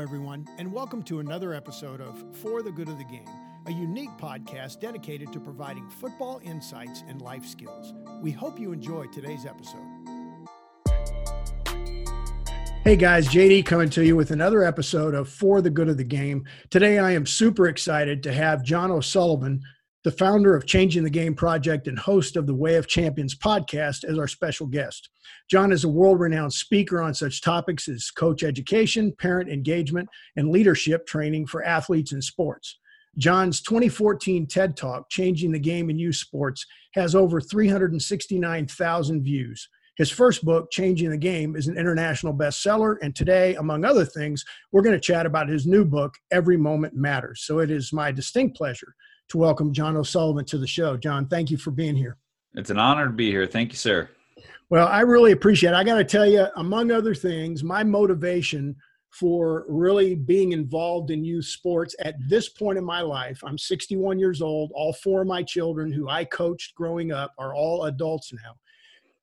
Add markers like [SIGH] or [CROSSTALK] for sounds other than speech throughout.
Everyone, and welcome to another episode of For the Good of the Game, a unique podcast dedicated to providing football insights and life skills. We hope you enjoy today's episode. Hey guys, JD coming to you with another episode of For the Good of the Game. Today I am super excited to have John O'Sullivan, the founder of Changing the Game Project and host of the Way of Champions podcast, as our special guest. John is a world renowned speaker on such topics as coach education, parent engagement, and leadership training for athletes in sports. John's 2014 TED Talk, Changing the Game in Youth Sports, has over 369,000 views. His first book, Changing the Game, is an international bestseller. And today, among other things, we're going to chat about his new book, Every Moment Matters. So it is my distinct pleasure to welcome John O'Sullivan to the show. John, thank you for being here. It's an honor to be here. Thank you, sir. Well, I really appreciate it. I got to tell you, among other things, my motivation for really being involved in youth sports at this point in my life. I'm 61 years old. All four of my children who I coached growing up are all adults now.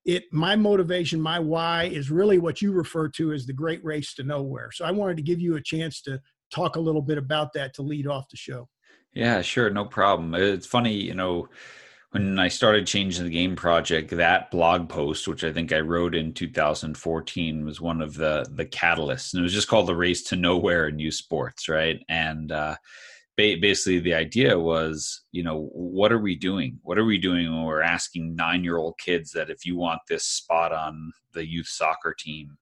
It my motivation, my why is really what you refer to as the great race to nowhere. So I wanted to give you a chance to talk a little bit about that to lead off the show. Yeah, sure, no problem. It's funny, you know, when I started changing the game project, that blog post, which I think I wrote in 2014, was one of the the catalysts, and it was just called "The Race to Nowhere in Youth Sports," right? And uh, ba- basically, the idea was, you know, what are we doing? What are we doing when we're asking nine year old kids that if you want this spot on the youth soccer team,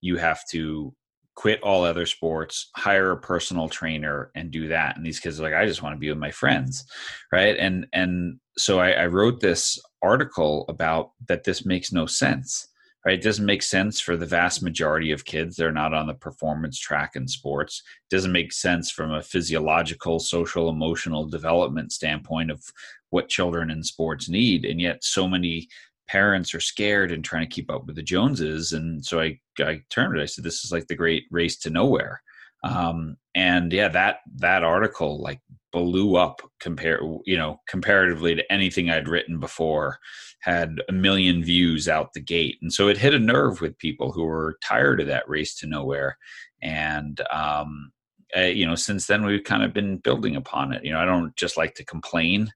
you have to quit all other sports, hire a personal trainer, and do that. And these kids are like, I just want to be with my friends, right? And and so I, I wrote this article about that. This makes no sense, right? It doesn't make sense for the vast majority of kids. They're not on the performance track in sports. It doesn't make sense from a physiological, social, emotional development standpoint of what children in sports need. And yet, so many parents are scared and trying to keep up with the Joneses. And so I, I turned it. I said, "This is like the great race to nowhere." Um, and yeah, that that article like blew up compare you know comparatively to anything I'd written before. Had a million views out the gate, and so it hit a nerve with people who were tired of that race to nowhere. And um, uh, you know, since then we've kind of been building upon it. You know, I don't just like to complain.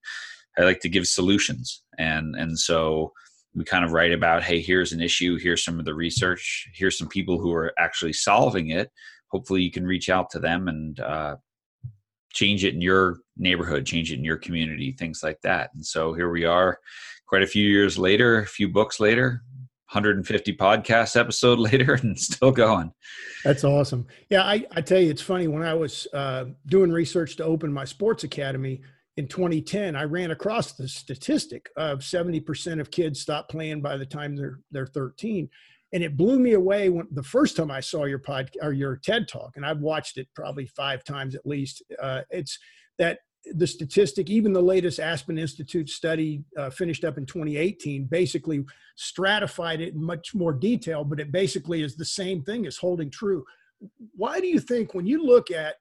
I like to give solutions, and and so we kind of write about hey here's an issue. Here's some of the research. Here's some people who are actually solving it. Hopefully you can reach out to them and uh, change it in your neighborhood change it in your community things like that. And so here we are quite a few years later a few books later 150 podcast episode [LAUGHS] later and still going. That's awesome. Yeah i, I tell you it's funny when i was uh, doing research to open my sports academy in 2010, I ran across the statistic of 70% of kids stop playing by the time they're they're 13, and it blew me away when the first time I saw your pod or your TED talk, and I've watched it probably five times at least. Uh, it's that the statistic, even the latest Aspen Institute study uh, finished up in 2018, basically stratified it in much more detail, but it basically is the same thing as holding true. Why do you think when you look at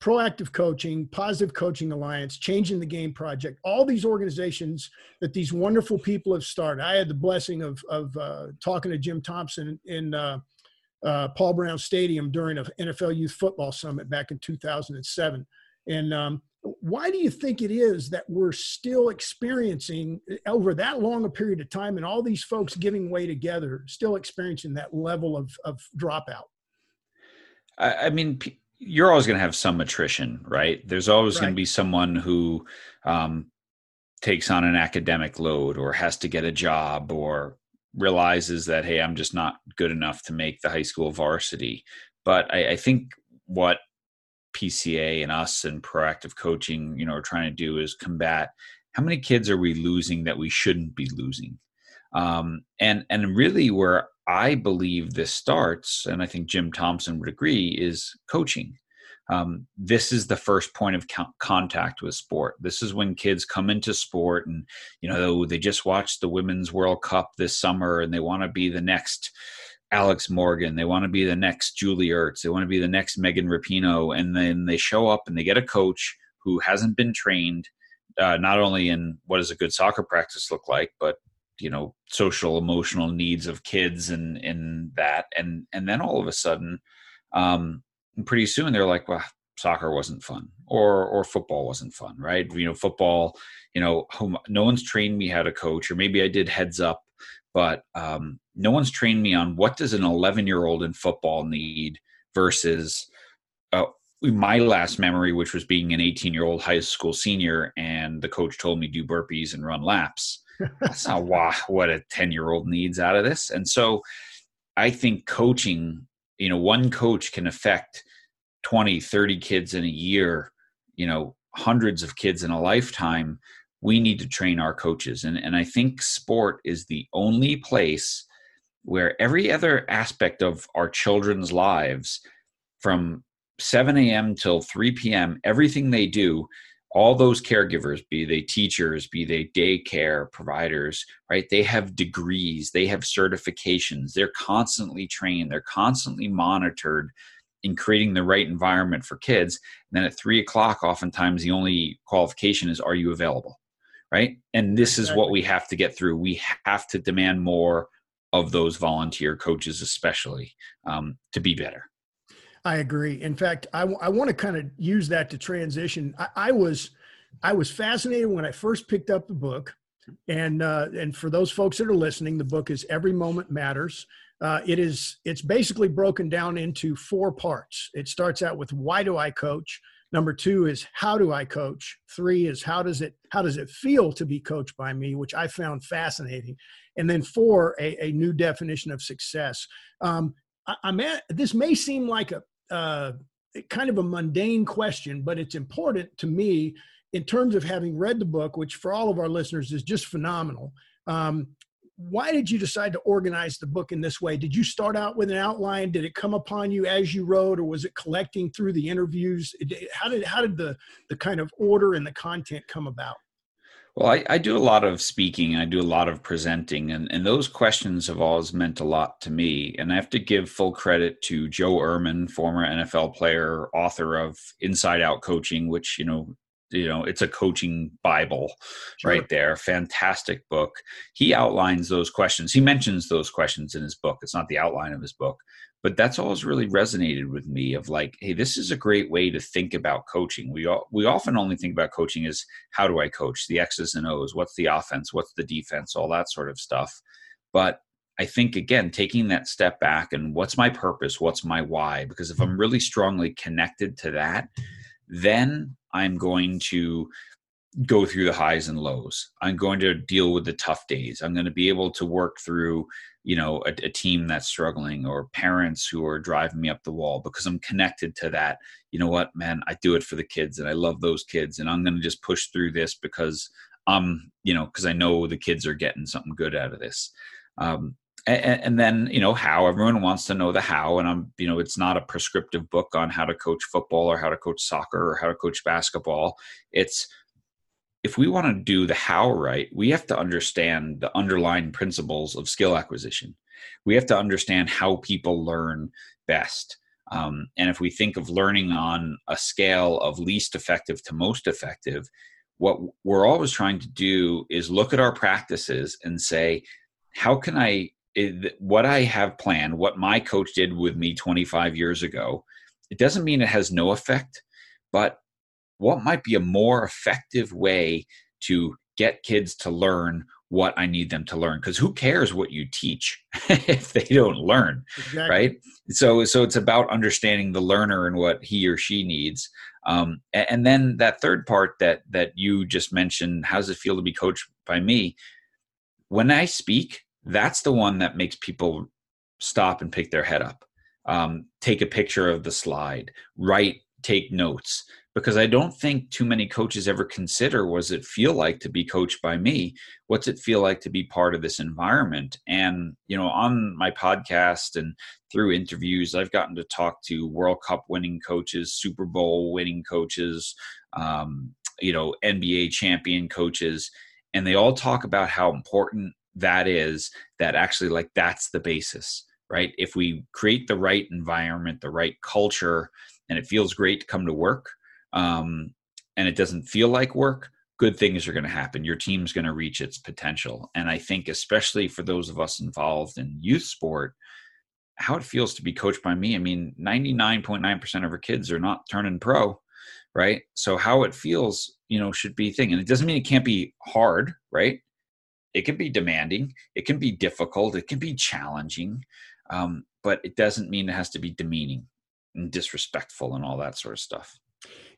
proactive coaching, positive coaching alliance, changing the game project, all these organizations that these wonderful people have started. I had the blessing of, of uh, talking to Jim Thompson in uh, uh, Paul Brown Stadium during an NFL Youth Football Summit back in 2007. And um, why do you think it is that we're still experiencing over that long a period of time and all these folks giving way together, still experiencing that level of, of dropout? I, I mean, you're always going to have some attrition, right? There's always right. going to be someone who um, takes on an academic load or has to get a job or realizes that, hey, I'm just not good enough to make the high school varsity. But I, I think what PCA and us and proactive coaching, you know, are trying to do is combat how many kids are we losing that we shouldn't be losing. Um, and and really where I believe this starts, and I think Jim Thompson would agree, is coaching. Um, this is the first point of co- contact with sport. This is when kids come into sport and, you know, they just watched the Women's World Cup this summer and they want to be the next Alex Morgan. They want to be the next Julie Ertz. They want to be the next Megan Rapinoe. And then they show up and they get a coach who hasn't been trained, uh, not only in what does a good soccer practice look like, but you know social emotional needs of kids and in that and and then all of a sudden um pretty soon they're like, well, soccer wasn't fun or or football wasn't fun, right? You know, football, you know, no one's trained me how to coach, or maybe I did heads up, but um, no one's trained me on what does an 11 year old in football need versus uh, my last memory, which was being an 18 year old high school senior, and the coach told me do burpees and run laps. That's not what a 10 year old needs out of this. And so I think coaching, you know, one coach can affect 20, 30 kids in a year, you know, hundreds of kids in a lifetime. We need to train our coaches. And, and I think sport is the only place where every other aspect of our children's lives, from 7 a.m. till 3 p.m., everything they do all those caregivers be they teachers be they daycare providers right they have degrees they have certifications they're constantly trained they're constantly monitored in creating the right environment for kids. And then at three o'clock oftentimes the only qualification is are you available? Right? And this is what we have to get through. We have to demand more of those volunteer coaches especially um, to be better I agree. In fact, I, w- I want to kind of use that to transition. I, I, was I was fascinated when I first picked up the book, and uh, and for those folks that are listening, the book is Every Moment Matters. Uh, it is it's basically broken down into four parts. It starts out with why do I coach. Number two is how do I coach. Three is how does it how does it feel to be coached by me, which I found fascinating. And then four, a, a new definition of success. Um, I, am at this may seem like a, uh, kind of a mundane question, but it's important to me in terms of having read the book, which for all of our listeners is just phenomenal. Um, why did you decide to organize the book in this way? Did you start out with an outline? Did it come upon you as you wrote, or was it collecting through the interviews? How did how did the the kind of order and the content come about? Well, I, I, do a lot of speaking, I do a lot of presenting, and, and those questions have always meant a lot to me. And I have to give full credit to Joe Ehrmann, former NFL player, author of Inside Out Coaching, which, you know, you know, it's a coaching Bible sure. right there. Fantastic book. He outlines those questions. He mentions those questions in his book. It's not the outline of his book, but that's always really resonated with me of like hey this is a great way to think about coaching. We all, we often only think about coaching as how do i coach? The x's and o's. What's the offense? What's the defense? All that sort of stuff. But i think again taking that step back and what's my purpose? What's my why? Because if i'm really strongly connected to that then i'm going to go through the highs and lows. I'm going to deal with the tough days. I'm going to be able to work through, you know, a, a, team that's struggling or parents who are driving me up the wall because I'm connected to that. You know what, man, I do it for the kids and I love those kids and I'm going to just push through this because I'm, you know, because I know the kids are getting something good out of this. Um, and, and then you know how everyone wants to know the how and i'm you know it's not a prescriptive book on how to coach football or how to coach soccer or how to coach basketball it's if we want to do the how right, we have to understand the underlying principles of skill acquisition. We have to understand how people learn best. Um, and if we think of learning on a scale of least effective to most effective, what we're always trying to do is look at our practices and say, how can I, what I have planned, what my coach did with me 25 years ago, it doesn't mean it has no effect, but what might be a more effective way to get kids to learn what I need them to learn? Because who cares what you teach [LAUGHS] if they don't learn exactly. right? So so it's about understanding the learner and what he or she needs. Um, and, and then that third part that that you just mentioned how does it feel to be coached by me? When I speak that's the one that makes people stop and pick their head up. Um, take a picture of the slide write take notes because I don't think too many coaches ever consider was it feel like to be coached by me? What's it feel like to be part of this environment? And, you know, on my podcast and through interviews, I've gotten to talk to World Cup winning coaches, Super Bowl winning coaches, um, you know, NBA champion coaches, and they all talk about how important that is, that actually, like, that's the basis, right? If we create the right environment, the right culture, and it feels great to come to work um, and it doesn't feel like work, good things are going to happen. Your team's going to reach its potential. And I think, especially for those of us involved in youth sport, how it feels to be coached by me. I mean, 99.9% of our kids are not turning pro, right? So how it feels, you know, should be a thing. And it doesn't mean it can't be hard, right? It can be demanding, it can be difficult, it can be challenging, um, but it doesn't mean it has to be demeaning and disrespectful and all that sort of stuff.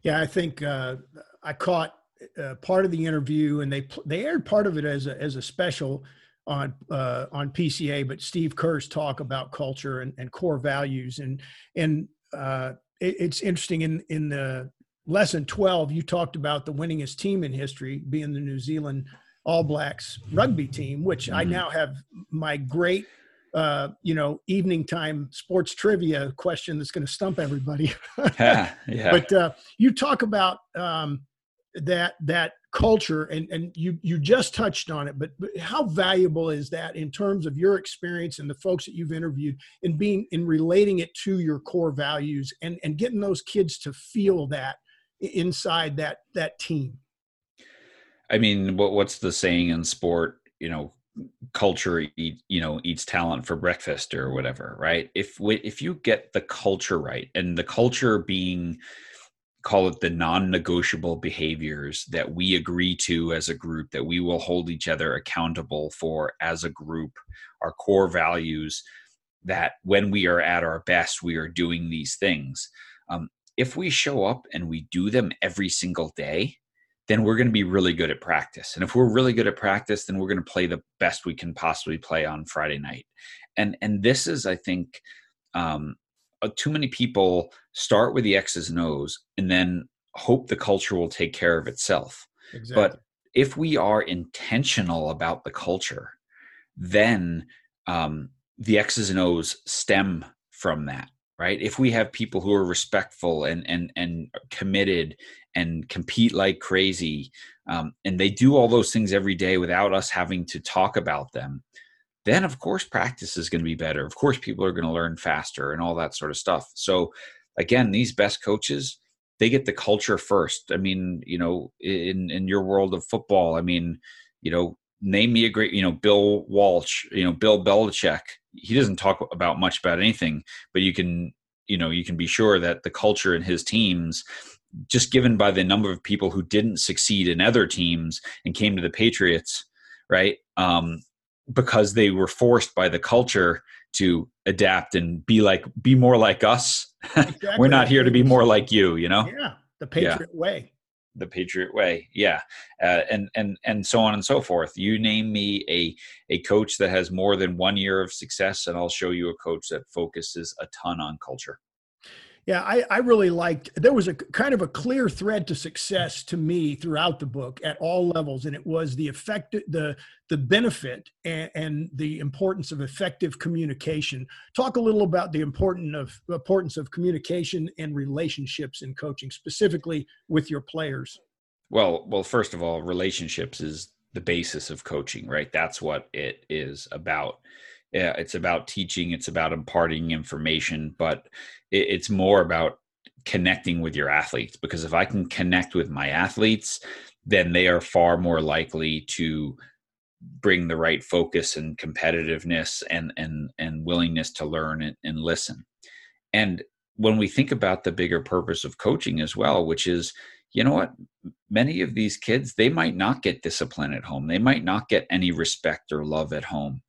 Yeah, I think uh, I caught uh, part of the interview, and they they aired part of it as a as a special on uh, on PCA. But Steve Kerr's talk about culture and, and core values, and and uh, it, it's interesting in in the lesson twelve, you talked about the winningest team in history being the New Zealand All Blacks rugby team, which mm-hmm. I now have my great uh, you know, evening time sports trivia question that's going to stump everybody. [LAUGHS] yeah, yeah. But uh, you talk about um, that that culture, and and you you just touched on it. But, but how valuable is that in terms of your experience and the folks that you've interviewed in being in relating it to your core values and and getting those kids to feel that inside that that team. I mean, what what's the saying in sport? You know, culture eat, you know eats talent for breakfast or whatever right? If we, if you get the culture right and the culture being call it the non-negotiable behaviors that we agree to as a group that we will hold each other accountable for as a group our core values that when we are at our best we are doing these things. Um, if we show up and we do them every single day then we're going to be really good at practice. And if we're really good at practice, then we're going to play the best we can possibly play on Friday night. And and this is, I think, um, uh, too many people start with the X's and O's and then hope the culture will take care of itself. Exactly. But if we are intentional about the culture, then um, the X's and O's stem from that right? If we have people who are respectful and and and committed and compete like crazy um, and they do all those things every day without us having to talk about them then of course practice is going to be better. Of course people are going to learn faster and all that sort of stuff. So again these best coaches they get the culture first. I mean you know in in your world of football i mean you know name me a great you know bill walsh you know bill belichick he doesn't talk about much about anything but you can you know you can be sure that the culture in his teams just given by the number of people who didn't succeed in other teams and came to the patriots right um, because they were forced by the culture to adapt and be like be more like us exactly. [LAUGHS] we're not here to be more like you you know yeah the patriot yeah. way the patriot way yeah uh, and and and so on and so forth. You name me a a coach that has more than one year of success and i'll show you a coach that focuses a ton on culture yeah, I, I really liked. There was a kind of a clear thread to success to me throughout the book at all levels, and it was the effect, the the benefit, and, and the importance of effective communication. Talk a little about the important of importance of communication and relationships in coaching, specifically with your players. Well, well, first of all, relationships is the basis of coaching, right? That's what it is about yeah, it's about teaching it's about imparting information but it, it's more about connecting with your athletes because if i can connect with my athletes then they are far more likely to bring the right focus and competitiveness and and and willingness to learn and, and listen. And when we think about the bigger purpose of coaching as well which is you know what many of these kids they might not get discipline at home. They might not get any respect or love at home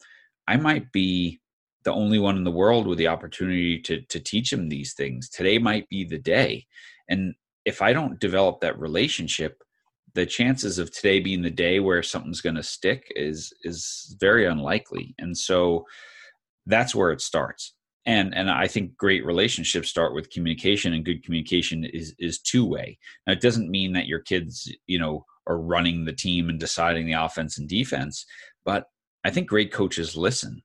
I might be the only one in the world with the opportunity to to teach him these things. Today might be the day. And if I don't develop that relationship, the chances of today being the day where something's going to stick is is very unlikely. And so that's where it starts. And and I think great relationships start with communication and good communication is is two way. Now it doesn't mean that your kids, you know, are running the team and deciding the offense and defense, but I think great coaches listen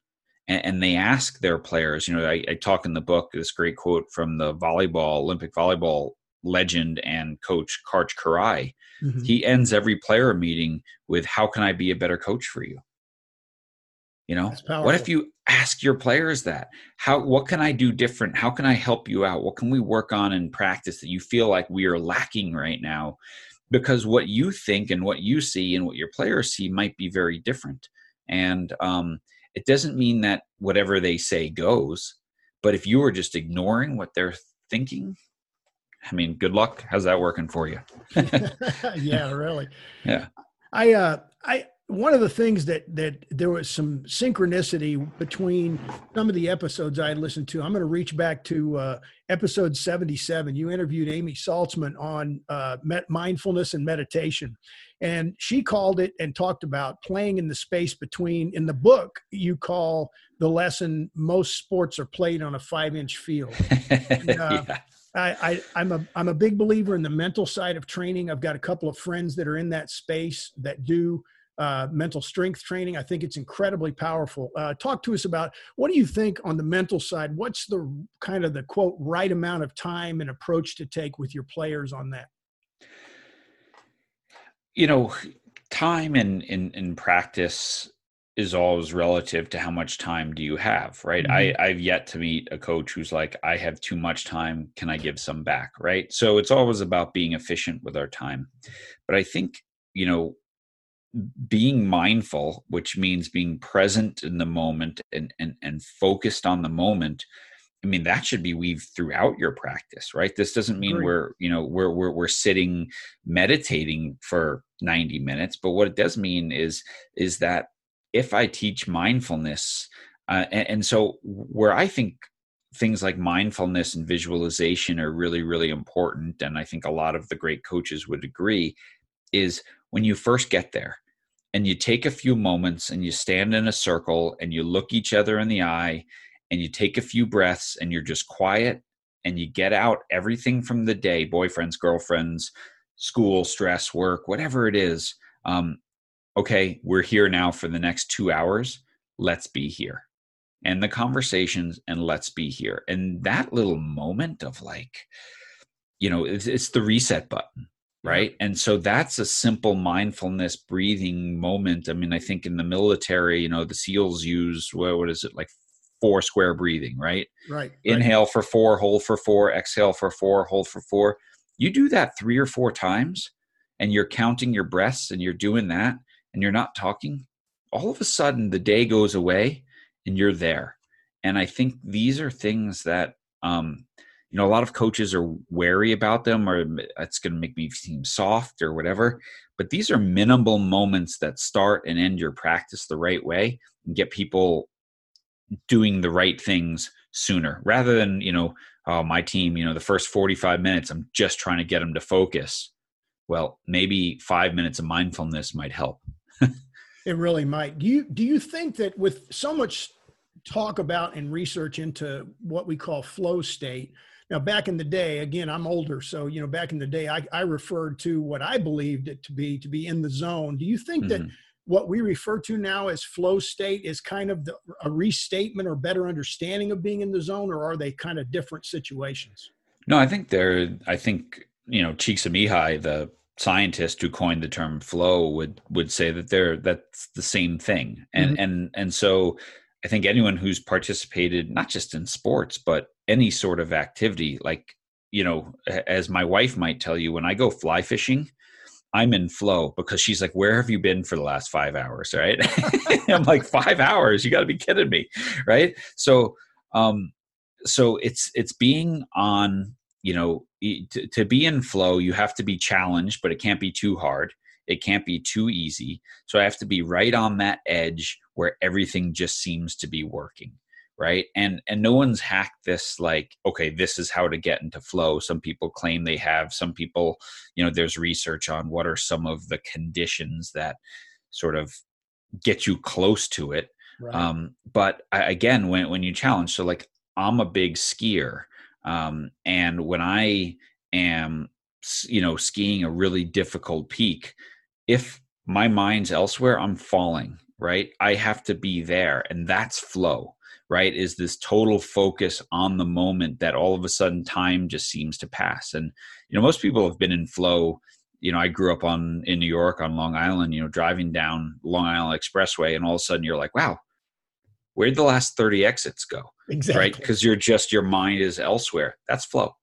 and, and they ask their players. You know, I, I, talk in the book this great quote from the volleyball Olympic volleyball legend and coach Karch Kiraly. Mm-hmm. He ends every player meeting with, "How can I be a better coach for you?" You know, what if you ask your players that? How what can I do different? How can I help you out? What can we work on in practice that you feel like we are lacking right now? Because what you think and what you see and what your players see might be very different. And um, it doesn't mean that whatever they say goes. But if you are just ignoring what they're thinking, I mean, good luck. How's that working for you? [LAUGHS] yeah, really. Yeah. I uh I one of the things that that there was some synchronicity between some of the episodes I listened to. I'm going to reach back to uh, episode 77. You interviewed Amy Saltzman on uh, met mindfulness and meditation, and she called it and talked about playing in the space between. In the book, you call the lesson most sports are played on a five inch field. [LAUGHS] And, uh, yeah. I, I, am a I'm a big believer in the mental side of training. I've got a couple of friends that are in that space that do uh, mental strength training. I think it's incredibly powerful. Uh, talk to us about what do you think on the mental side? What's the kind of the quote right amount of time and approach to take with your players on that? You know, time in in, in practice is always relative to how much time do you have, right? Mm-hmm. I, I've yet to meet a coach who's like, I have too much time. Can I give some back? Right. So it's always about being efficient with our time. But I think, you know, being mindful, which means being present in the moment and, and, and focused on the moment, I mean, that should be weaved throughout your practice, right? This doesn't mean we're, you know, we're, we're, we're sitting meditating for 90 minutes, but what it does mean is, is that if I teach mindfulness, uh, and, and so where I think things like mindfulness and visualization are really, really important, and I think a lot of the great coaches would agree, is when you first get there and you take a few moments and you stand in a circle and you look each other in the eye and you take a few breaths and you're just quiet and you get out everything from the day boyfriends girlfriends school stress work whatever it is um, okay, we're here now for the next two hours. Let's be here. And the conversations, and let's be here. And that little moment of like, you know, it's, it's the reset button, right? And so that's a simple mindfulness breathing moment. I mean, I think in the military, you know, the SEALs use, what, what is it, like four square breathing, right? Right. Inhale right. for four, hold for four, exhale for four, hold for four. You do that three or four times and you're counting your breaths and you're doing that and you're not talking, all of a sudden the day goes away and you're there. And I think these are things that, um, you know, a lot of coaches are wary about them or it's going to make me seem soft or whatever. But these are minimal moments that start and end your practice the right way and get people doing the right things sooner rather than, you know, oh, my team, you know, the first 45 minutes, I'm just trying to get them to focus. Well, maybe five minutes of mindfulness might help [LAUGHS] it really might. Do you do you think that with so much talk about and research into what we call flow state? Now, back in the day, again, I'm older, so you know, back in the day, I, I referred to what I believed it to be to be in the zone. Do you think mm-hmm. that what we refer to now as flow state is kind of the, a restatement or better understanding of being in the zone, or are they kind of different situations? No, I think they're. I think you know, Csikszentmihalyi, the scientist who coined the term flow would would say that they're that's the same thing and mm-hmm. and and so i think anyone who's participated not just in sports but any sort of activity like you know as my wife might tell you when i go fly fishing i'm in flow because she's like where have you been for the last 5 hours? Right? [LAUGHS] I'm like 5 hours? You got to be kidding me. Right? So um so it's it's being on you know to, to be in flow you have to be challenged but it can't be too hard. It can't be too easy. So i have to be right on that edge where everything just seems to be working right and and no one's hacked this like okay this is how to get into flow some people claim they have some people you know there's research on what are some of the conditions that sort of get you close to it right. um but I, again when when you challenge so like i'm a big skier um, and when I am, you know, skiing a really difficult peak, if my mind's elsewhere, I'm falling, right? I have to be there. And that's flow, right? Is this total focus on the moment that all of a sudden time just seems to pass. And, you know, most people have been in flow. You know, I grew up on in New York on Long Island, you know, driving down Long Island Expressway, and all of a sudden you're like, wow, where'd the last 30 exits go? Exactly. Right. Because you're just, your mind is elsewhere. That's flow.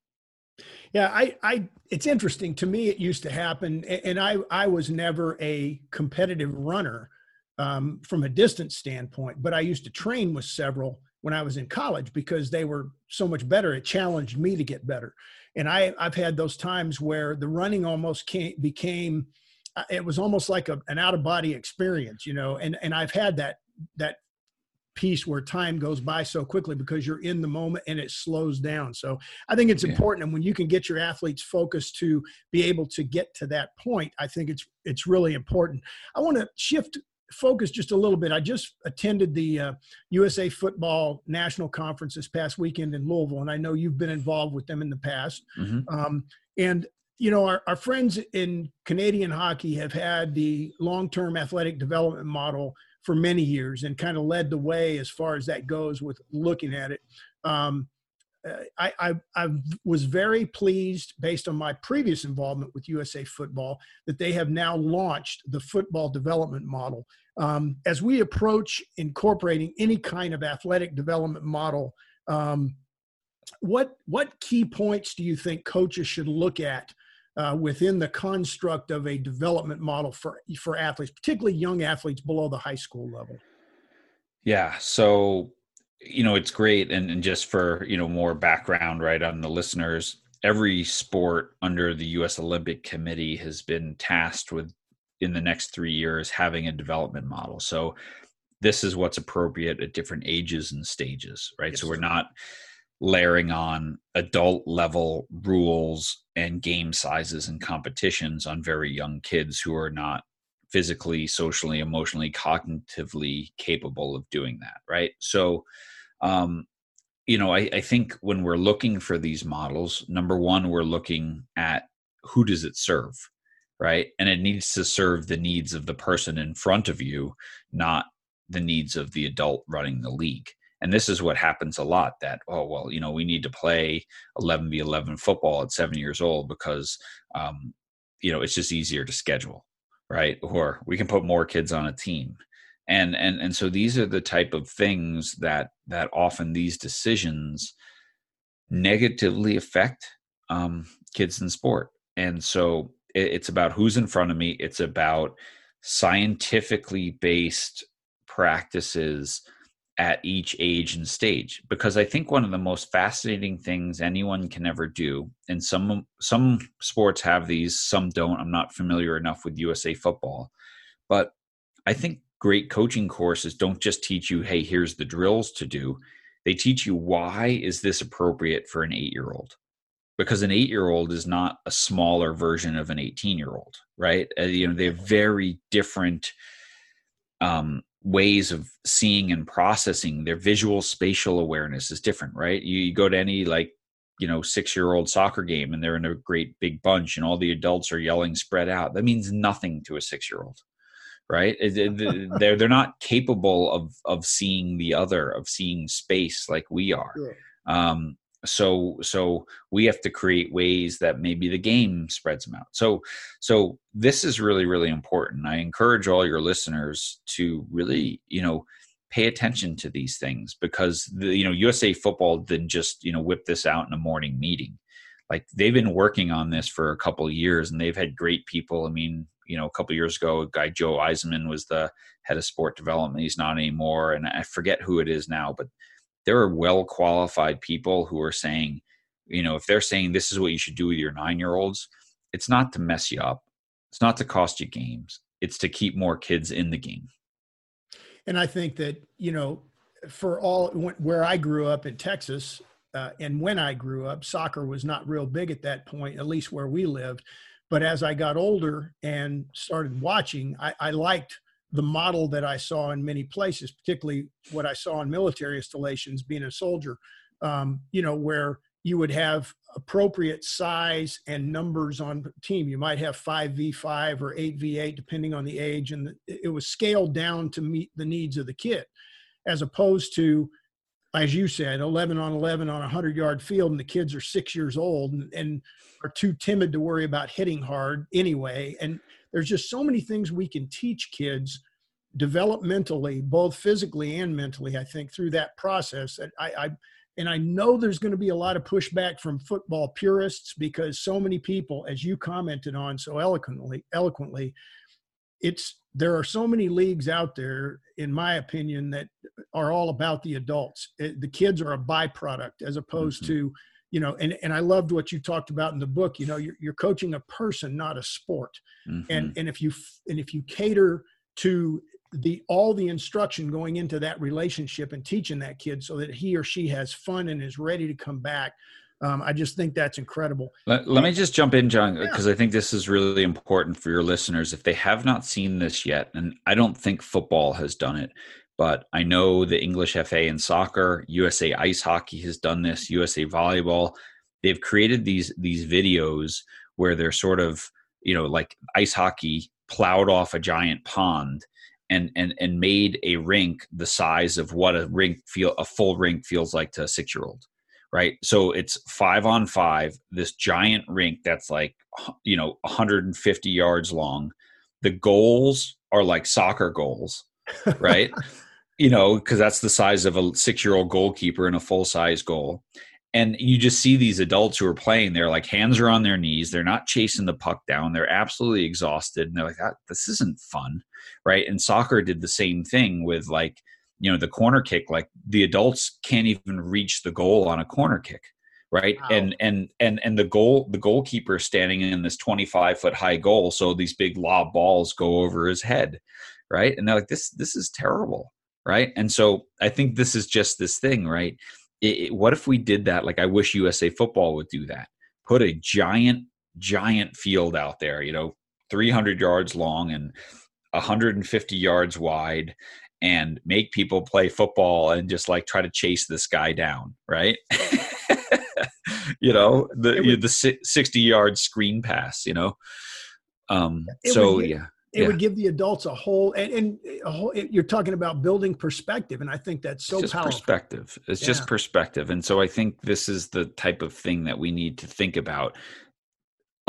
Yeah, I, I, it's interesting to me. It used to happen, and I, I was never a competitive runner um, from a distance standpoint, but I used to train with several, when I was in college because they were so much better. It challenged me to get better. And I, I've had those times where the running almost came, became, uh, it was almost like a, an out of body experience, you know, and, and I've had that, that piece where time goes by so quickly because you're in the moment and it slows down. So I think it's yeah. important. And when you can get your athletes focused to be able to get to that point, I think it's, it's really important. I want to shift focus just a little bit. I just attended the uh, USA Football National Conference this past weekend in Louisville, and I know you've been involved with them in the past. Mm-hmm. Um, and you know, our, our friends in Canadian hockey have had the long-term athletic development model for many years and kind of led the way as far as that goes with looking at it. Um, I, I, I, was very pleased based on my previous involvement with USA Football that they have now launched the football development model. Um, as we approach incorporating any kind of athletic development model, um, what what key points do you think coaches should look at uh, within the construct of a development model for for athletes, particularly young athletes below the high school level? Yeah, so you know it's great, and, and just for you know more background, right, on the listeners, every sport under the U.S. Olympic Committee has been tasked with in the next three years having a development model. So this is what's appropriate at different ages and stages, right? Yes. So we're not layering on adult level rules and game sizes and competitions on very young kids who are not physically, socially, emotionally, cognitively capable of doing that, right? So, um, you know, I, I think when we're looking for these models, number one, we're looking at who does it serve, right? And it needs to serve the needs of the person in front of you, not the needs of the adult running the league. And this is what happens a lot that, oh, well, you know, we need to play 11 v 11 football at seven years old because, um, you know, it's just easier to schedule, right? Or we can put more kids on a team. And, and, and so these are the type of things that, that often these decisions negatively affect um, kids in sport. And so it's about who's in front of me. It's about scientifically based practices at each age and stage. Because i think one of the most fascinating things anyone can ever do and some some sports have these some don't. I'm not familiar enough with usa football. But i think great coaching courses don't just teach you hey here's the drills to do. They teach you why is this appropriate for an 8 year old because an eight year old is not a smaller version of an 18 year old right? Uh, you know they have very different um, ways of seeing and processing. Their visual spatial awareness is different right? You, you go to any like you know six year old soccer game and they're in a great big bunch and all the adults are yelling spread out. That means nothing to a six year old right? [LAUGHS] They're they're not capable of of seeing the other of seeing space like we are. Um, so so we have to create ways that maybe the game spreads them out. So so this is really really important. I encourage all your listeners to really you know pay attention to these things because the you know usa football didn't just you know whip this out in a morning meeting. Like they've been working on this for a couple of years and they've had great people. I mean you know a couple years ago a guy joe eisenman was the head of sport development he's not anymore and i forget who it is now but there are well qualified people who are saying, you know, if they're saying this is what you should do with your nine year olds, it's not to mess you up. It's not to cost you games. It's to keep more kids in the game. And I think that, you know, for all where I grew up in Texas, uh, and when I grew up, soccer was not real big at that point, at least where we lived. But as I got older and started watching, I, I liked the model that I saw in many places, particularly what I saw in military installations, being a soldier, um, you know, where you would have appropriate size and numbers on team. You might have 5v5 or 8v8, depending on the age, and it was scaled down to meet the needs of the kid, as opposed to, as you said, 11 on 11 on a 100 yard field, and the kids are six years old and, and are too timid to worry about hitting hard anyway. And there's just so many things we can teach kids developmentally, both physically and mentally, I think, through that process. I, I and I know there's going to be a lot of pushback from football purists because so many people, as you commented on so eloquently, eloquently, it's there are so many leagues out there, in my opinion, that are all about the adults. It, the kids are a byproduct as opposed mm-hmm. to, you know, and, and I loved what you talked about in the book. You know, you're, you're coaching a person, not a sport. Mm-hmm. And and if you and if you cater to the all the instruction going into that relationship and teaching that kid so that he or she has fun and is ready to come back um, I just think that's incredible. Let, let me just jump in, John, because yeah. I think this is really important for your listeners. If they have not seen this yet, and I don't think football has done it, but I know the English FA in soccer, USA Ice Hockey has done this, USA Volleyball. They've created these these videos where they're sort of, you know, like ice hockey plowed off a giant pond and and and made a rink the size of what a rink feel a full rink feels like to a six year old right? So it's five on five this giant rink that's like you know 150 yards long. The goals are like soccer goals [LAUGHS] right? You know because that's the size of a six year old goalkeeper in a full size goal. And you just see these adults who are playing they're like hands are on their knees they're not chasing the puck down they're absolutely exhausted and they're like ah, this isn't fun right? And soccer did the same thing with like you know the corner kick like the adults can't even reach the goal on a corner kick right? Wow. and and and and the goal the goalkeeper is standing in this 25 foot high goal so these big lob balls go over his head right? And they're like this this is terrible right? And so i think this is just this thing right? It, it, what if we did that? Like i wish usa football would do that. Put a giant giant field out there you know 300 yards long and 150 yards wide and make people play football and just like try to chase this guy down, right? [LAUGHS] you know, the would, the 60 yard screen pass, you know. Um so give, yeah. It yeah. would give the adults a whole and, and a whole, it, you're talking about building perspective and I think that's so it's just powerful. perspective. It's yeah. just perspective. And so I think this is the type of thing that we need to think about.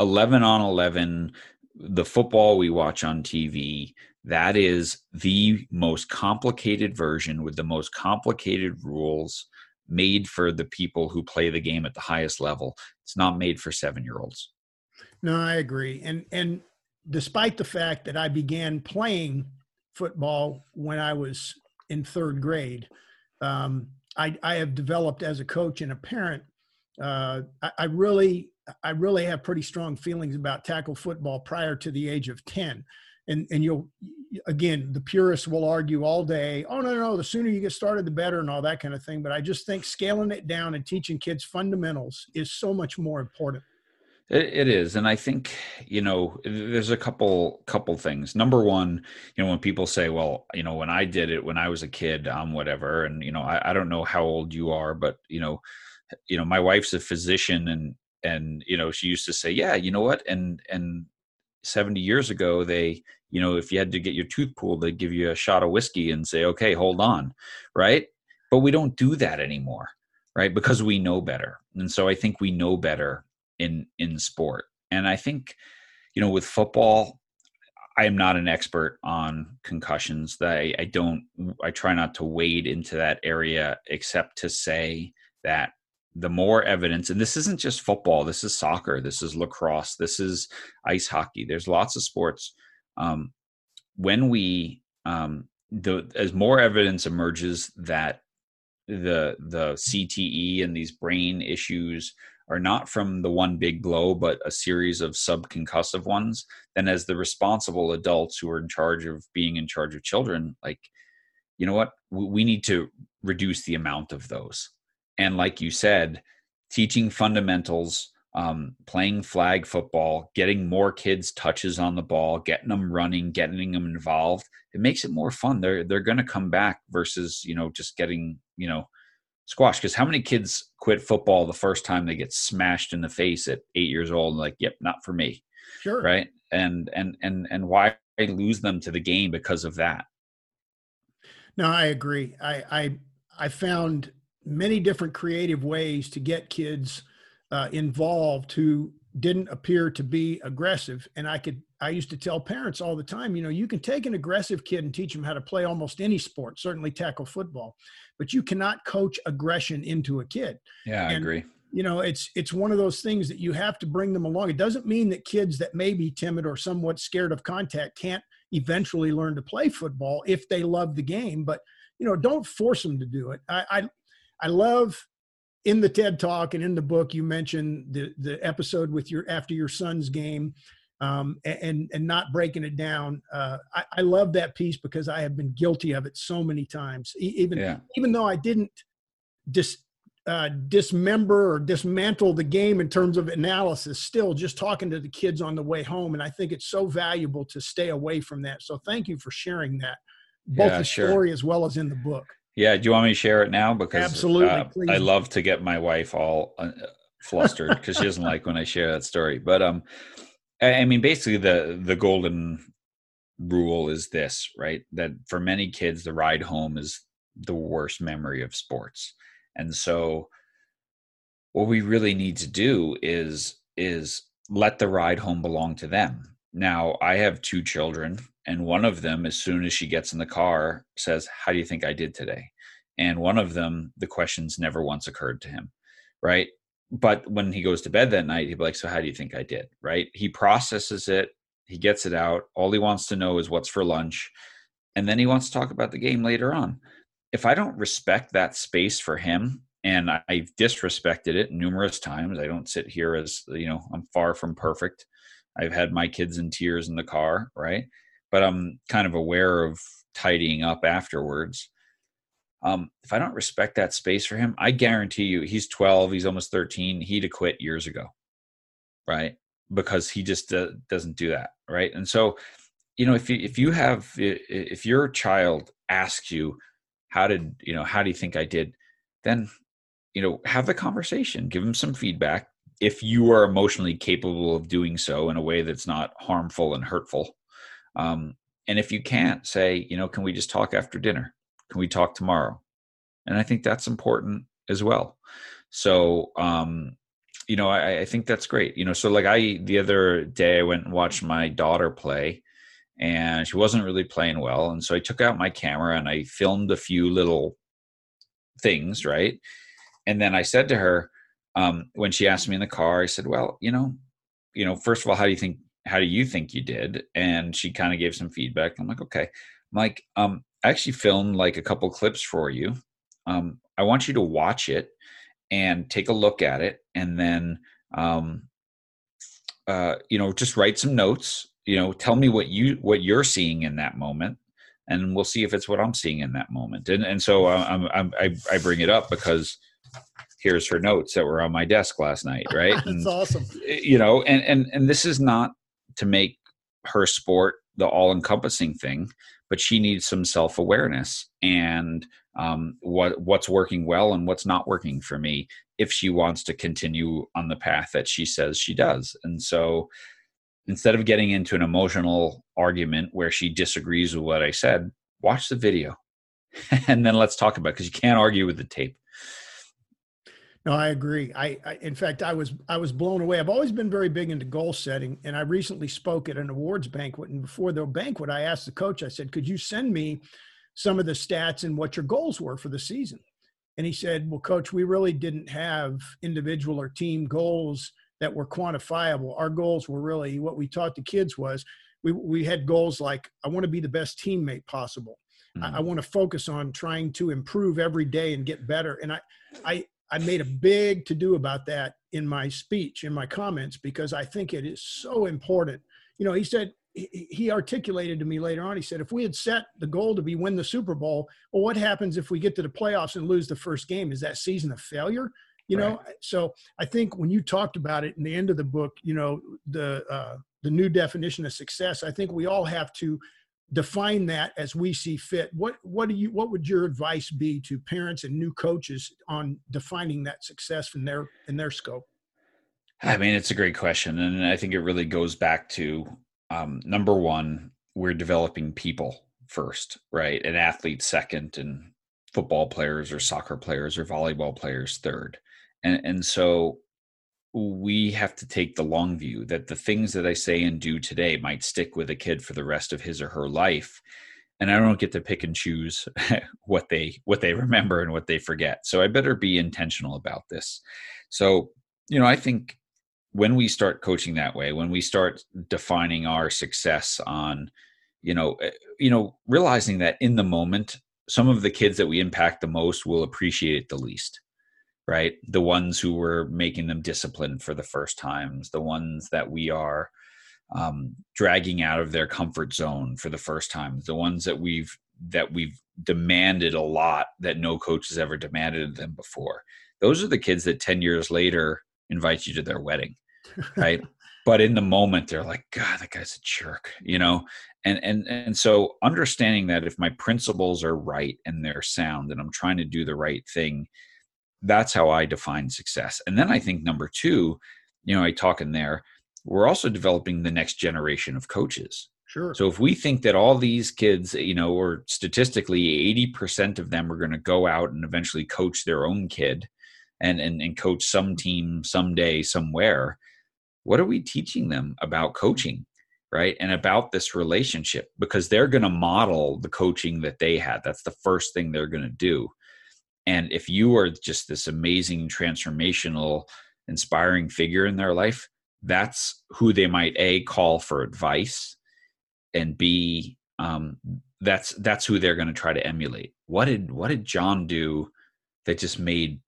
11 on 11 the football we watch on TV, that is the most complicated version with the most complicated rules made for the people who play the game at the highest level. It's not made for seven year olds. No, I agree. And and despite the fact that I began playing football when I was in third grade, um, I, I have developed as a coach and a parent. Uh, I, I really I really have pretty strong feelings about tackle football prior to the age of 10. And, and you'll, again, the purists will argue all day, oh, no, no, the sooner you get started, the better, and all that kind of thing. But I just think scaling it down and teaching kids fundamentals is so much more important. It, is, and I think you know there's a couple couple things. Number one, you know, when people say, "Well, you know, when I did it when I was a kid, I'm whatever," and you know, I, I don't know how old you are, but you know, you know, my wife's a physician, and and you know she used to say yeah you know what? And and 70 years ago they you know if you had to get your tooth pulled they'd give you a shot of whiskey and say okay hold on right? But we don't do that anymore right? Because we know better. And so i think we know better in in sport. And i think you know with football i am not an expert on concussions. That I, I don't i try not to wade into that area except to say that the more evidence, and this isn't just football, this is soccer, this is lacrosse, this is ice hockey. There's lots of sports. Um, when we, um, the, as more evidence emerges that the the CTE and these brain issues are not from the one big blow, but a series of subconcussive ones, then as the responsible adults who are in charge of being in charge of children, like, you know what, we need to reduce the amount of those and like you said teaching fundamentals um, playing flag football getting more kids touches on the ball getting them running getting them involved it makes it more fun. They're they're going to come back versus you know just getting you know squash because how many kids quit football the first time they get smashed in the face at eight years old like yep not for me. Sure. Right? And and and and why lose them to the game because of that? No i agree. I i i found many different creative ways to get kids uh, involved who didn't appear to be aggressive and i could i used to tell parents all the time you know you can take an aggressive kid and teach them how to play almost any sport certainly tackle football but you cannot coach aggression into a kid yeah i agree you know it's it's one of those things that you have to bring them along it doesn't mean that kids that may be timid or somewhat scared of contact can't eventually learn to play football if they love the game. But you know, don't force them to do it. I I, I love in the TED talk and in the book you mentioned the the episode with your after your son's game um, and and not breaking it down. Uh, I, I, love that piece because I have been guilty of it so many times. Even yeah. even though I didn't dis, uh, dismember or dismantle the game in terms of analysis, still just talking to the kids on the way home, and I think it's so valuable to stay away from that. So thank you for sharing that, both yeah, the sure. story as well as in the book. Yeah, do you want me to share it now? Because absolutely, uh, I love to get my wife all uh, flustered because she doesn't like when I share that story. But um, I mean, basically, the the golden rule is this, right? That for many kids, the ride home is the worst memory of sports, and so what we really need to do is is let the ride home belong to them. Now, I have two children, and one of them, as soon as she gets in the car, says, "How do you think I did today?" And one of them, the questions never once occurred to him, right? but when he goes to bed that night, he'd be like, So, how do you think I did? Right? He processes it, he gets it out. All he wants to know is what's for lunch. And then he wants to talk about the game later on. If I don't respect that space for him, and I've disrespected it numerous times, I don't sit here as, you know, I'm far from perfect. I've had my kids in tears in the car, right? But I'm kind of aware of tidying up afterwards um, if I don't respect that space for him, I guarantee you, he's 12, he's almost 13, he'd have quit years ago, right? Because he just uh, doesn't do that, right? And so, you know, if you if you have if your child asks you, how did you know how do you think I did, then you know have the conversation, give him some feedback. If you are emotionally capable of doing so in a way that's not harmful and hurtful, um, and if you can't, say, you know, can we just talk after dinner? Can we talk tomorrow? And I think that's important as well. So, um, you know, I, I think that's great. You know, so like I, the other day I went and watched my daughter play and she wasn't really playing well. And so I took out my camera and I filmed a few little things, right? And then I said to her, um, when she asked me in the car, I said, well, you know, you know, first of all, how do you think, how do you think you did? And she kind of gave some feedback. I'm like, okay. I'm like, um, I actually filmed like a couple clips for you. Um, I want you to watch it and take a look at it, and then um, uh, you know just write some notes. You know, tell me what you what you're seeing in that moment, and we'll see if it's what I'm seeing in that moment. And and so uh, I'm, I'm, I I bring it up because here's her notes that were on my desk last night, right? [LAUGHS] That's and, awesome. You know, and and and this is not to make her sport the all encompassing thing but she needs some self awareness and um, what what's working well and what's not working for me if she wants to continue on the path that she says she does. And so instead of getting into an emotional argument where she disagrees with what I said, watch the video [LAUGHS] and then let's talk about it because you can't argue with the tape. No, I agree. I, I, in fact, I was I was blown away. I've always been very big into goal setting, and I recently spoke at an awards banquet. And before the banquet, I asked the coach. I said, "Could you send me some of the stats and what your goals were for the season?" And he said, "Well, coach, we really didn't have individual or team goals that were quantifiable. Our goals were really what we taught the kids was we we had goals like I want to be the best teammate possible. Mm-hmm. I, I want to focus on trying to improve every day and get better. And I I I made a big to do about that in my speech, in my comments, because I think it is so important. You know, he said, he articulated to me later on, he said, if we had set the goal to be win the Super Bowl, well, what happens if we get to the playoffs and lose the first game? Is that season a failure? You know, right. so I think when you talked about it in the end of the book, you know, the, uh, the new definition of success, I think we all have to define that as we see fit. What what do you what would your advice be to parents and new coaches on defining that success in their in their scope? I mean it's a great question and i think it really goes back to um, number one we're developing people first right? And athletes second and football players or soccer players or volleyball players third. And and so we have to take the long view that the things that I say and do today might stick with a kid for the rest of his or her life. And I don't get to pick and choose [LAUGHS] what they what they remember and what they forget. So I better be intentional about this. So, you know, I think when we start coaching that way, when we start defining our success on, you know eh, you know realizing that in the moment some of the kids that we impact the most will appreciate it the least right? The ones who were making them disciplined for the first times the ones that we are um, dragging out of their comfort zone for the first time the ones that we've that we've demanded a lot that no coach has ever demanded of them before. Those are the kids that 10 years later invite you to their wedding [LAUGHS] right? But in the moment they're like god that guy's a jerk you know? And and and so understanding that if my principles are right and they're sound and i'm trying to do the right thing that's how i define success. And then i think number two you know i talk in there we're also developing the next generation of coaches. Sure. So if we think that all these kids you know or statistically 80% of them are going to go out and eventually coach their own kid and, and and coach some team someday somewhere what are we teaching them about coaching right? And about this relationship because they're going to model the coaching that they had. That's the first thing they're going to do and if you are just this amazing transformational inspiring figure in their life that's who they might a call for advice and b um, that's that's who they're going to try to emulate. What did what did john do that just made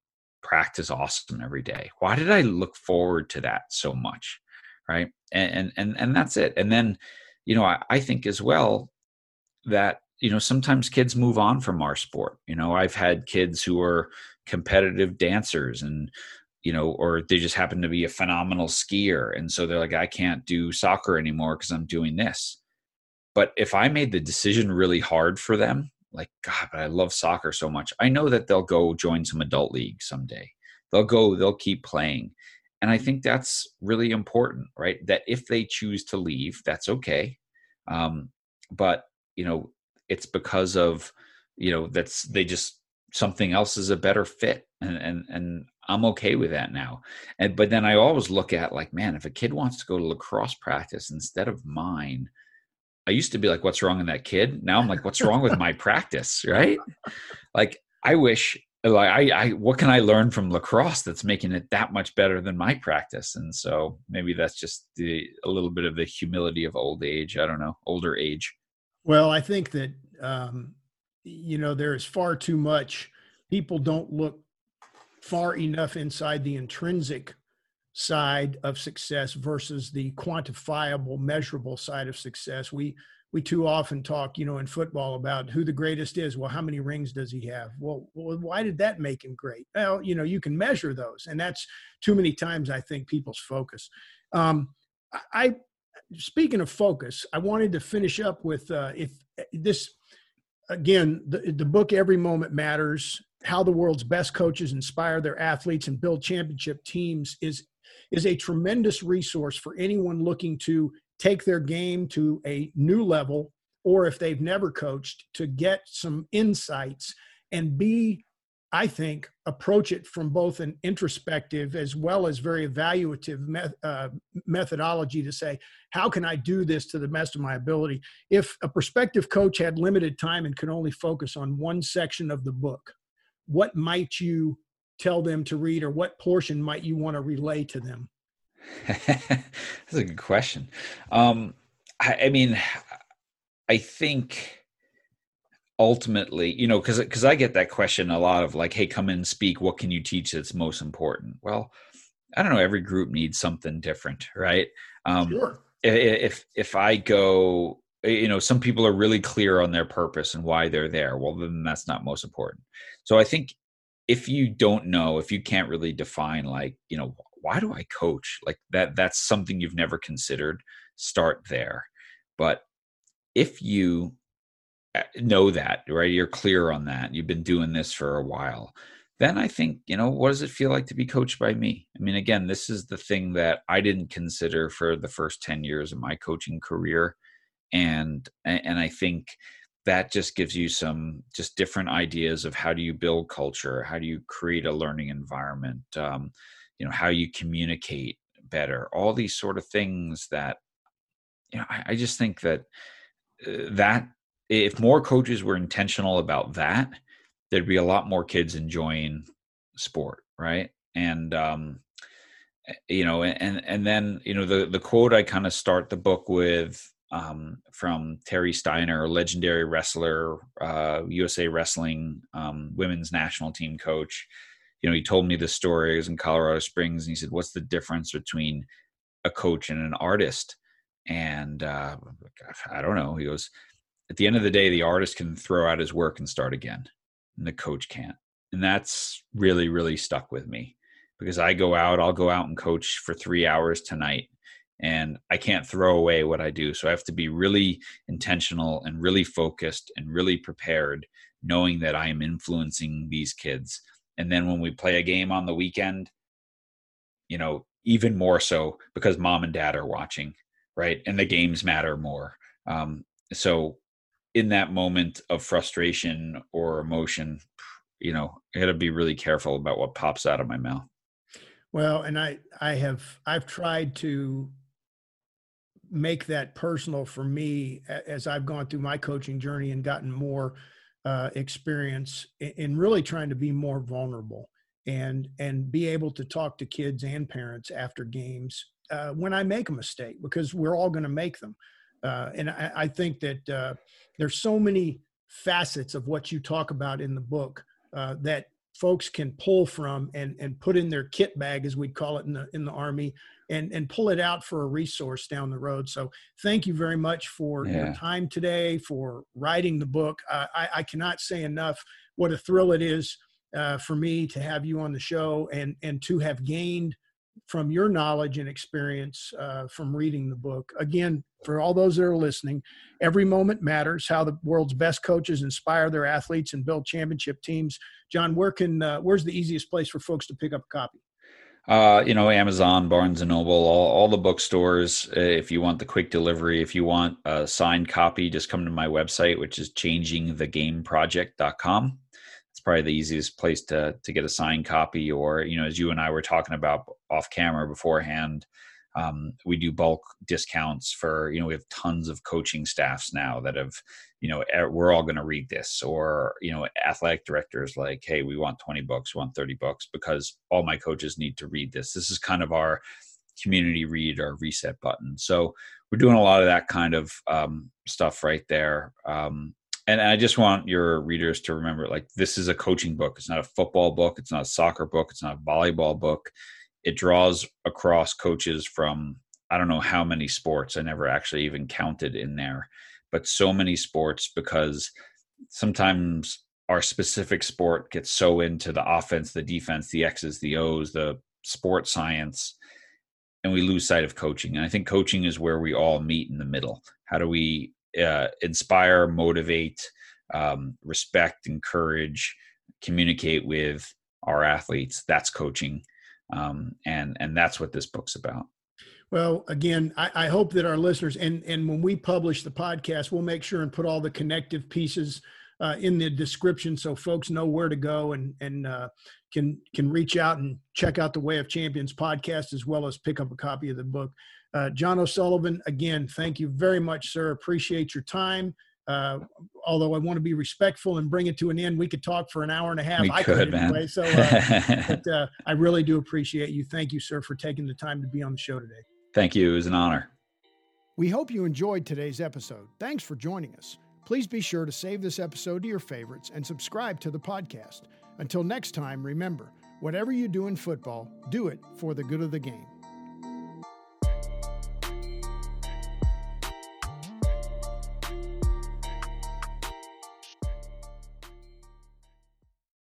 practice awesome every day? Why did i look forward to that so much right? And and and that's it. And then you know I, I think as well that you know sometimes kids move on from our sport. You know i've had kids who are competitive dancers and you know or they just happen to be a phenomenal skier. And so they're like i can't do soccer anymore because i'm doing this. But if i made the decision really hard for them like god but i love soccer so much i know that they'll go join some adult league someday. They'll go they'll keep playing. And i think that's really important right? That if they choose to leave that's okay. Um, but you know it's because of you know that's they just something else is a better fit and and and i'm okay with that now. And but then i always look at like man if a kid wants to go to lacrosse practice instead of mine i used to be like what's wrong with that kid? Now i'm like what's wrong with my practice? Right? Like i wish like I, I what can i learn from lacrosse that's making it that much better than my practice? And so maybe that's just the a little bit of the humility of old age i don't know older age well i think that um you know there is far too much people don't look far enough inside the intrinsic side of success versus the quantifiable measurable side of success we we too often talk, you know, in football about who the greatest is. Well, how many rings does he have? Well, well, why did that make him great? Well, you know, you can measure those, and that's too many times I think people's focus. Um, I, speaking of focus, I wanted to finish up with uh, if this again the, the book Every Moment Matters. How the world's best coaches inspire their athletes and build championship teams is is a tremendous resource for anyone looking to take their game to a new level, or if they've never coached, to get some insights and be, I think, approach it from both an introspective as well as very evaluative uh, methodology to say, how can I do this to the best of my ability? If a prospective coach had limited time and could only focus on one section of the book, what might you tell them to read or what portion might you want to relay to them? [LAUGHS] That's a good question. Um, I, I mean, I think ultimately, you know, because because I get that question a lot of like, "Hey, come in, speak. What can you teach that's most important?" Well, I don't know. Every group needs something different, right? Um, sure. If if I go, you know, some people are really clear on their purpose and why they're there. Well, then that's not most important. So I think if you don't know, if you can't really define, like, you know, why do I coach? Like that that's something you've never considered. Start there. But if you know that, right? You're clear on that. You've been doing this for a while. Then I think, you know, what does it feel like to be coached by me? I mean, again, this is the thing that I didn't consider for the first 10 years of my coaching career. And and I think that just gives you some just different ideas of how do you build culture how do you create a learning environment um, you know how you communicate better all these sort of things that you know i, I just think that uh, that if more coaches were intentional about that there'd be a lot more kids enjoying sport right and um eh, you know and and then you know the the quote i kind of start the book with um, from Terry Steiner, legendary wrestler, uh, USA Wrestling um, women's national team coach. You know, he told me the story. He was in Colorado Springs, and he said, "What's the difference between a coach and an artist?" And uh, I don't know. He goes, "At the end of the day, the artist can throw out his work and start again, and the coach can't." And that's really, really stuck with me because I go out, I'll go out and coach for three hours tonight and I can't throw away what I do. So I have to be really intentional and really focused and really prepared, knowing that I am influencing these kids. And then when we play a game on the weekend, you know, even more so because mom and dad are watching, right? And the games matter more. Um, so in that moment of frustration or emotion, you know, I got to be really careful about what pops out of my mouth. Well, and I I have I've tried to make that personal for me as I've gone through my coaching journey and gotten more uh, experience in really trying to be more vulnerable and and be able to talk to kids and parents after games uh, when I make a mistake because we're all going to make them. Uh, and I, I, think that uh, there's so many facets of what you talk about in the book uh, that folks can pull from and and put in their kit bag as we'd call it in the in the army and and pull it out for a resource down the road so thank you very much for yeah. your time today for writing the book uh, I, I cannot say enough what a thrill it is uh, for me to have you on the show and and to have gained from your knowledge and experience uh, from reading the book. Again, for all those that are listening, every moment matters. How the world's best coaches inspire their athletes and build championship teams. John, where can uh, where's the easiest place for folks to pick up a copy? Uh, you know, Amazon, Barnes and Noble, all, all the bookstores. Uh, if you want the quick delivery, if you want a signed copy, just come to my website, which is changingthegameproject.com probably the easiest place to to get a signed copy or you know as you and i were talking about off camera beforehand um, we do bulk discounts for you know we have tons of coaching staffs now that have you know we're all going to read this or you know athletic directors like hey we want 20 books we want 30 books because all my coaches need to read this. This is kind of our community read or reset button. So we're doing a lot of that kind of um, stuff right there. Um, and I just want your readers to remember like this is a coaching book. It's not a football book. It's not a soccer book. It's not a volleyball book. It draws across coaches from I don't know how many sports. I never actually even counted in there, but so many sports because sometimes our specific sport gets so into the offense, the defense, the X's, the O's, the sport science, and we lose sight of coaching. And I think coaching is where we all meet in the middle. How do we uh, inspire, motivate, um, respect, encourage, communicate with our athletes. That's coaching, um, and and that's what this book's about. Well, again, I, I, hope that our listeners and and when we publish the podcast, we'll make sure and put all the connective pieces uh, in the description so folks know where to go and and uh, can can reach out and check out the Way of Champions podcast as well as pick up a copy of the book. Uh, John O'Sullivan, again, thank you very much, sir. Appreciate your time. Uh, although I want to be respectful and bring it to an end, we could talk for an hour and a half. We I could, man. Anyway, so, uh, [LAUGHS] but, uh, I really do appreciate you. Thank you, sir, for taking the time to be on the show today. Thank you. It was an honor. We hope you enjoyed today's episode. Thanks for joining us. Please be sure to save this episode to your favorites and subscribe to the podcast. Until next time, remember whatever you do in football, do it for the good of the game.